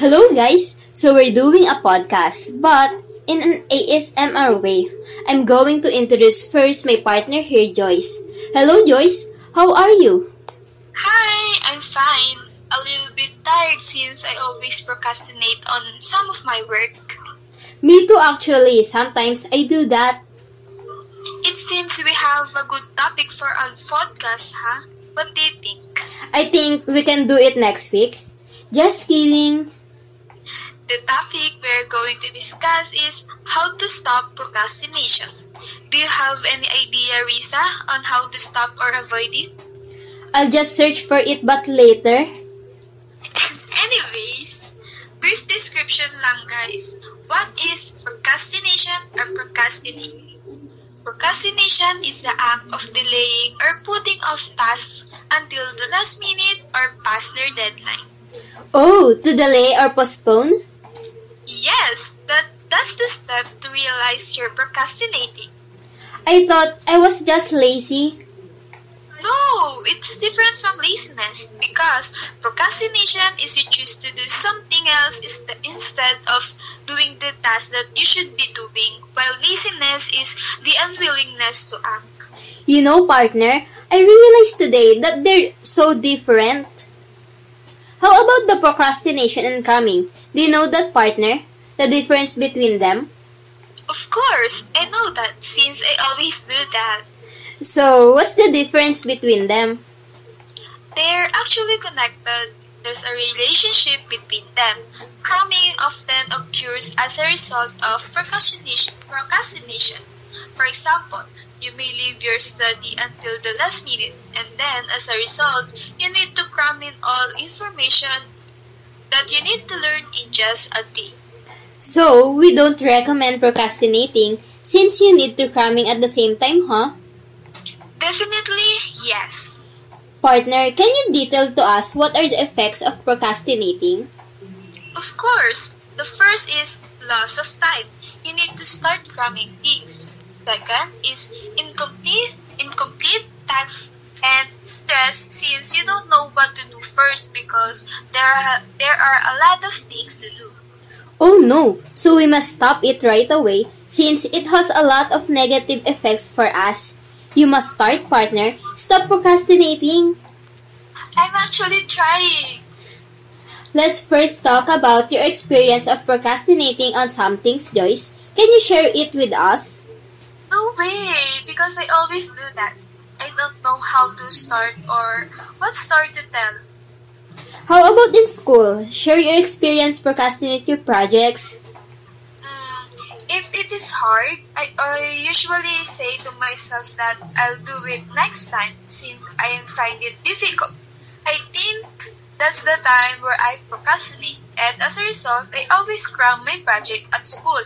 Hello guys! So we're doing a podcast, but in an ASMR way. I'm going to introduce first my partner here, Joyce. Hello Joyce, how are you? Hi, I'm fine. A little bit tired since I always procrastinate on some of my work. Me too actually, sometimes I do that. It seems we have a good topic for our podcast, huh? What do you think? I think we can do it next week. Just kidding. The topic we're going to discuss is how to stop procrastination. Do you have any idea, Risa, on how to stop or avoid it? I'll just search for it but later. Anyways, brief description lang guys. What is procrastination or procrastinating? Procrastination is the act of delaying or putting off tasks until the last minute or past their deadline. Oh, to delay or postpone? Yes, that that's the step to realize you're procrastinating. I thought I was just lazy. No, it's different from laziness because procrastination is you choose to do something else instead of doing the task that you should be doing, while laziness is the unwillingness to act. You know, partner, I realized today that they're so different. How about the procrastination and cramming? Do you know that, partner? The difference between them? Of course, I know that since I always do that. So, what's the difference between them? They're actually connected. There's a relationship between them. Cramming often occurs as a result of procrastination. procrastination. For example, you may leave your study until the last minute, and then as a result, you need to cram in all information that you need to learn in just a day. So, we don't recommend procrastinating since you need to cramming at the same time, huh? Definitely, yes. Partner, can you detail to us what are the effects of procrastinating? Of course, the first is loss of time. You need to start cramming things. Second is incomplete, incomplete tasks and stress since you don't know what to do first because there are, there are a lot of things to do. Oh no, so we must stop it right away since it has a lot of negative effects for us. You must start, partner. Stop procrastinating. I'm actually trying. Let's first talk about your experience of procrastinating on some things, Joyce. Can you share it with us? No way, because I always do that. I don't know how to start or what story to tell. How about in school? Share your experience procrastinate your projects. Mm, if it is hard, I, I usually say to myself that I'll do it next time since I find it difficult. I think that's the time where I procrastinate and as a result, I always cram my project at school.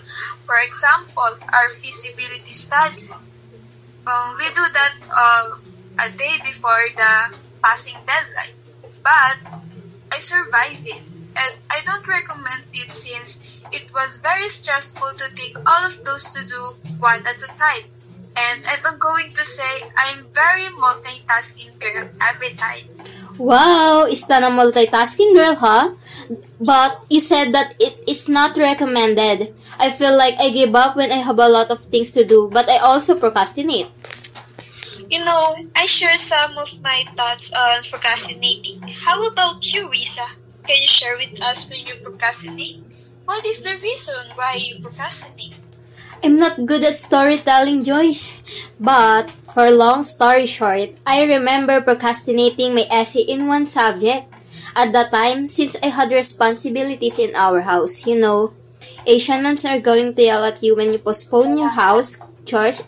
For example, our feasibility study. Um, we do that uh, a day before the passing deadline. But I survived it and I don't recommend it since it was very stressful to take all of those to do one at a time. And I'm going to say I'm very multitasking girl every time. Wow, is that a multitasking girl, huh? But you said that it is not recommended. I feel like I give up when I have a lot of things to do, but I also procrastinate. You know, I share some of my thoughts on procrastinating. How about you, Risa? Can you share with us when you procrastinate? What is the reason why you procrastinate? I'm not good at storytelling, Joyce. But, for long story short, I remember procrastinating my essay in one subject. At that time, since I had responsibilities in our house, you know, Asian moms are going to yell at you when you postpone your house chores.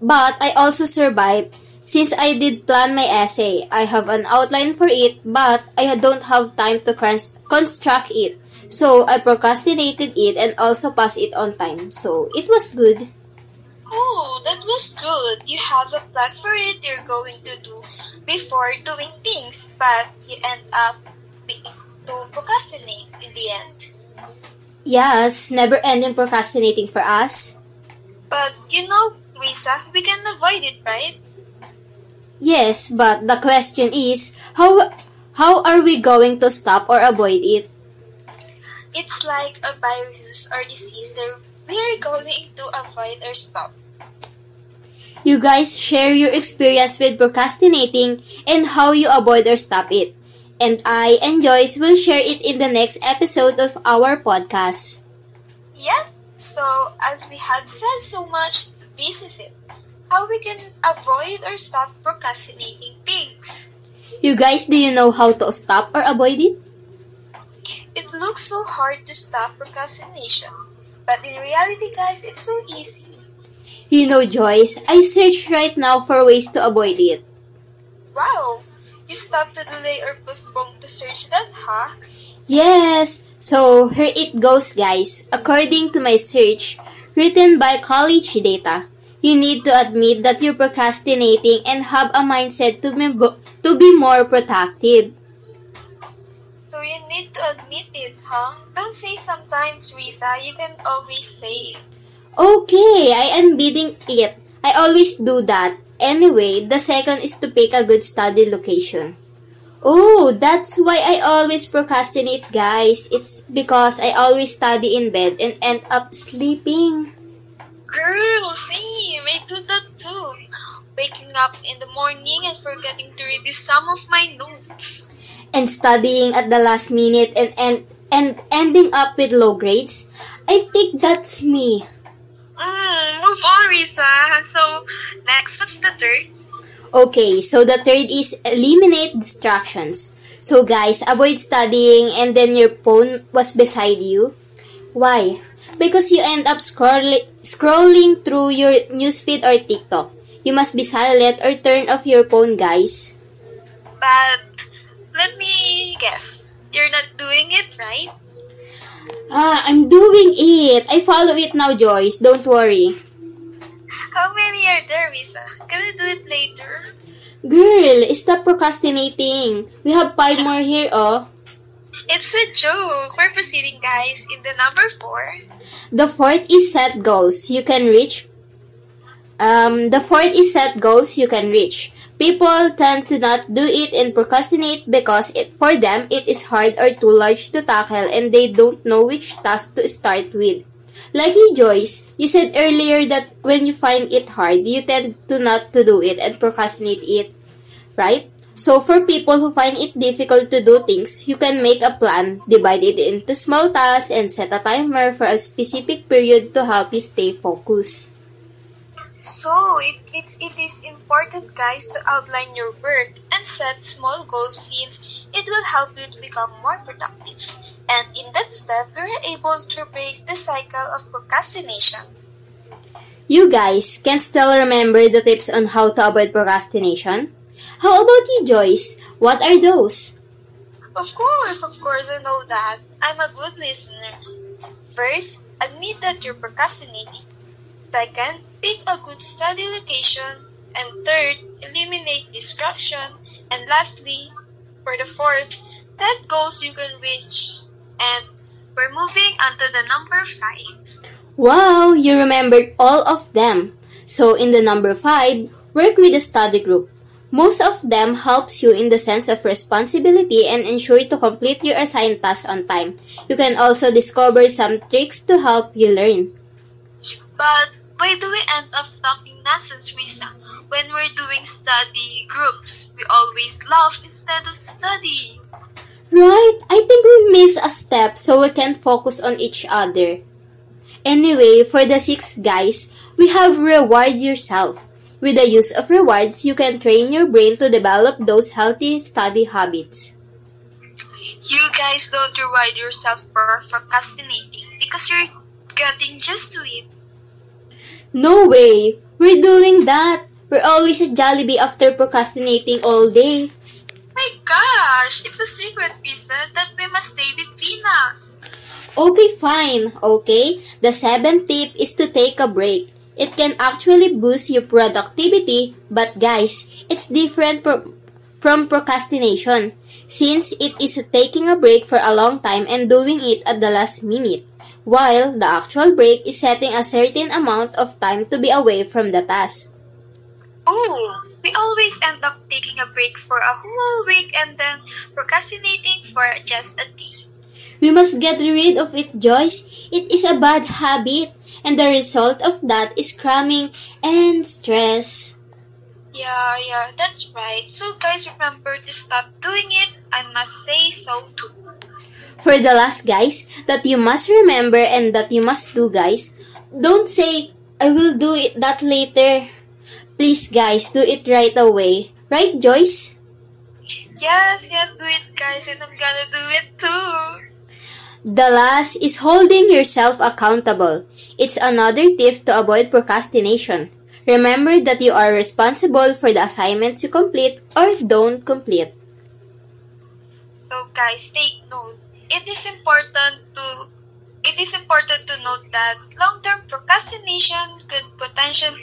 But I also survived. Since I did plan my essay, I have an outline for it, but I don't have time to construct it. So I procrastinated it and also passed it on time. So it was good. Oh, that was good. You have a plan for it you're going to do before doing things, but you end up to procrastinate in the end. Yes, never ending procrastinating for us. But you know, Risa, we can avoid it, right? Yes, but the question is how how are we going to stop or avoid it? It's like a virus or disease that we're going to avoid or stop. You guys share your experience with procrastinating and how you avoid or stop it. And I and Joyce will share it in the next episode of our podcast. Yeah, so as we have said so much, this is it. How we can avoid or stop procrastinating things. You guys, do you know how to stop or avoid it? It looks so hard to stop procrastination, but in reality, guys, it's so easy. You know, Joyce, I search right now for ways to avoid it. You stop to delay or postpone to search that, huh? Yes, so here it goes, guys. According to my search, written by College Data, you need to admit that you're procrastinating and have a mindset to be, to be more productive. So you need to admit it, huh? Don't say sometimes, Risa. You can always say it. Okay, I am beating it. I always do that. Anyway, the second is to pick a good study location. Oh, that's why I always procrastinate, guys. It's because I always study in bed and end up sleeping. Girl, same. I do that too. Waking up in the morning and forgetting to review some of my notes. And studying at the last minute and, and, and ending up with low grades. I think that's me. On, Risa. So, next, what's the third? Okay, so the third is eliminate distractions. So guys, avoid studying and then your phone was beside you. Why? Because you end up scrolling scrolling through your newsfeed or TikTok. You must be silent or turn off your phone, guys. But let me guess. You're not doing it, right? Ah, I'm doing it. I follow it now, Joyce. Don't worry. How many are there, Risa? Can we do it later? Girl, stop procrastinating. We have five more here, oh. It's a joke. We're proceeding, guys, in the number four. The fourth is set goals you can reach. Um, the fourth is set goals you can reach. People tend to not do it and procrastinate because it for them it is hard or too large to tackle and they don't know which task to start with. Like you, Joyce, you said earlier that when you find it hard, you tend to not to do it and procrastinate it, right? So for people who find it difficult to do things, you can make a plan, divide it into small tasks, and set a timer for a specific period to help you stay focused. So, it, it, it is important, guys, to outline your work and set small goals since it will help you to become more productive. And in that step, we're able to break the cycle of procrastination. You guys can still remember the tips on how to avoid procrastination? How about you, Joyce? What are those? Of course, of course, I know that. I'm a good listener. First, admit that you're procrastinating. Second, pick a good study location. And third, eliminate distraction. And lastly, for the fourth, set goals you can reach. And we're moving on to the number five. Wow, you remembered all of them. So in the number 5, work with a study group. Most of them helps you in the sense of responsibility and ensure to complete your assigned tasks on time. You can also discover some tricks to help you learn. But why do we end up talking nonsense, Risa? When we're doing study groups, we always laugh instead of study. Right? I think we miss a step so we can focus on each other. Anyway, for the six guys, we have reward yourself. With the use of rewards, you can train your brain to develop those healthy study habits. You guys don't reward yourself for procrastinating because you're getting used to it. No way! We're doing that! We're always at Jollibee after procrastinating all day. My gosh, it's a secret, Risa, that we must stay between us. Okay, fine. Okay. The seventh tip is to take a break. It can actually boost your productivity, but guys, it's different pro- from procrastination since it is taking a break for a long time and doing it at the last minute, while the actual break is setting a certain amount of time to be away from the task. Oh, we always end up taking a break for a whole week and then procrastinating for just a day. We must get rid of it, Joyce. It is a bad habit, and the result of that is cramming and stress. Yeah, yeah, that's right. So guys, remember to stop doing it. I must say so too. For the last, guys, that you must remember and that you must do, guys, don't say, I will do it that later. Please, guys, do it right away. Right, Joyce? Yes, yes, do it, guys, and I'm gonna do it too. The last is holding yourself accountable. It's another tip to avoid procrastination. Remember that you are responsible for the assignments you complete or don't complete. So guys, take note. It is important to it is important to note that long-term procrastination could potential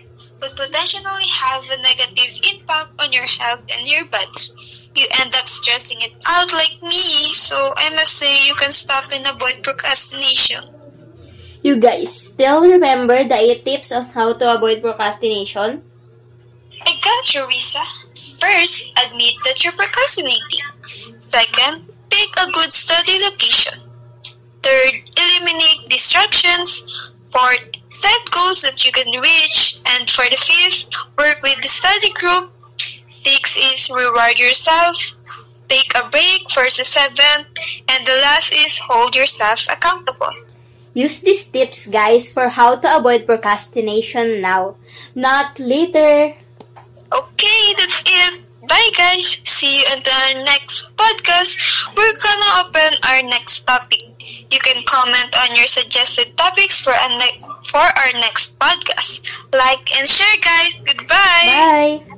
could potentially have a negative impact on your health and your body. You end up stressing it out like me, so I must say you can stop and avoid procrastination. You guys still remember the 8 tips on how to avoid procrastination? I got you, Risa. First, admit that you're procrastinating. Second, pick a good study location. Third, eliminate distractions. Fourth, set goals that you can reach. And for the fifth, work with the study group. Six is reward yourself. Take a break for the seventh. And the last is hold yourself accountable. Use these tips, guys, for how to avoid procrastination now, not later. Okay, that's it. Bye guys. See you in the next podcast. We're gonna open our next topic. You can comment on your suggested topics for a ne- for our next podcast. Like and share guys. Goodbye. Bye!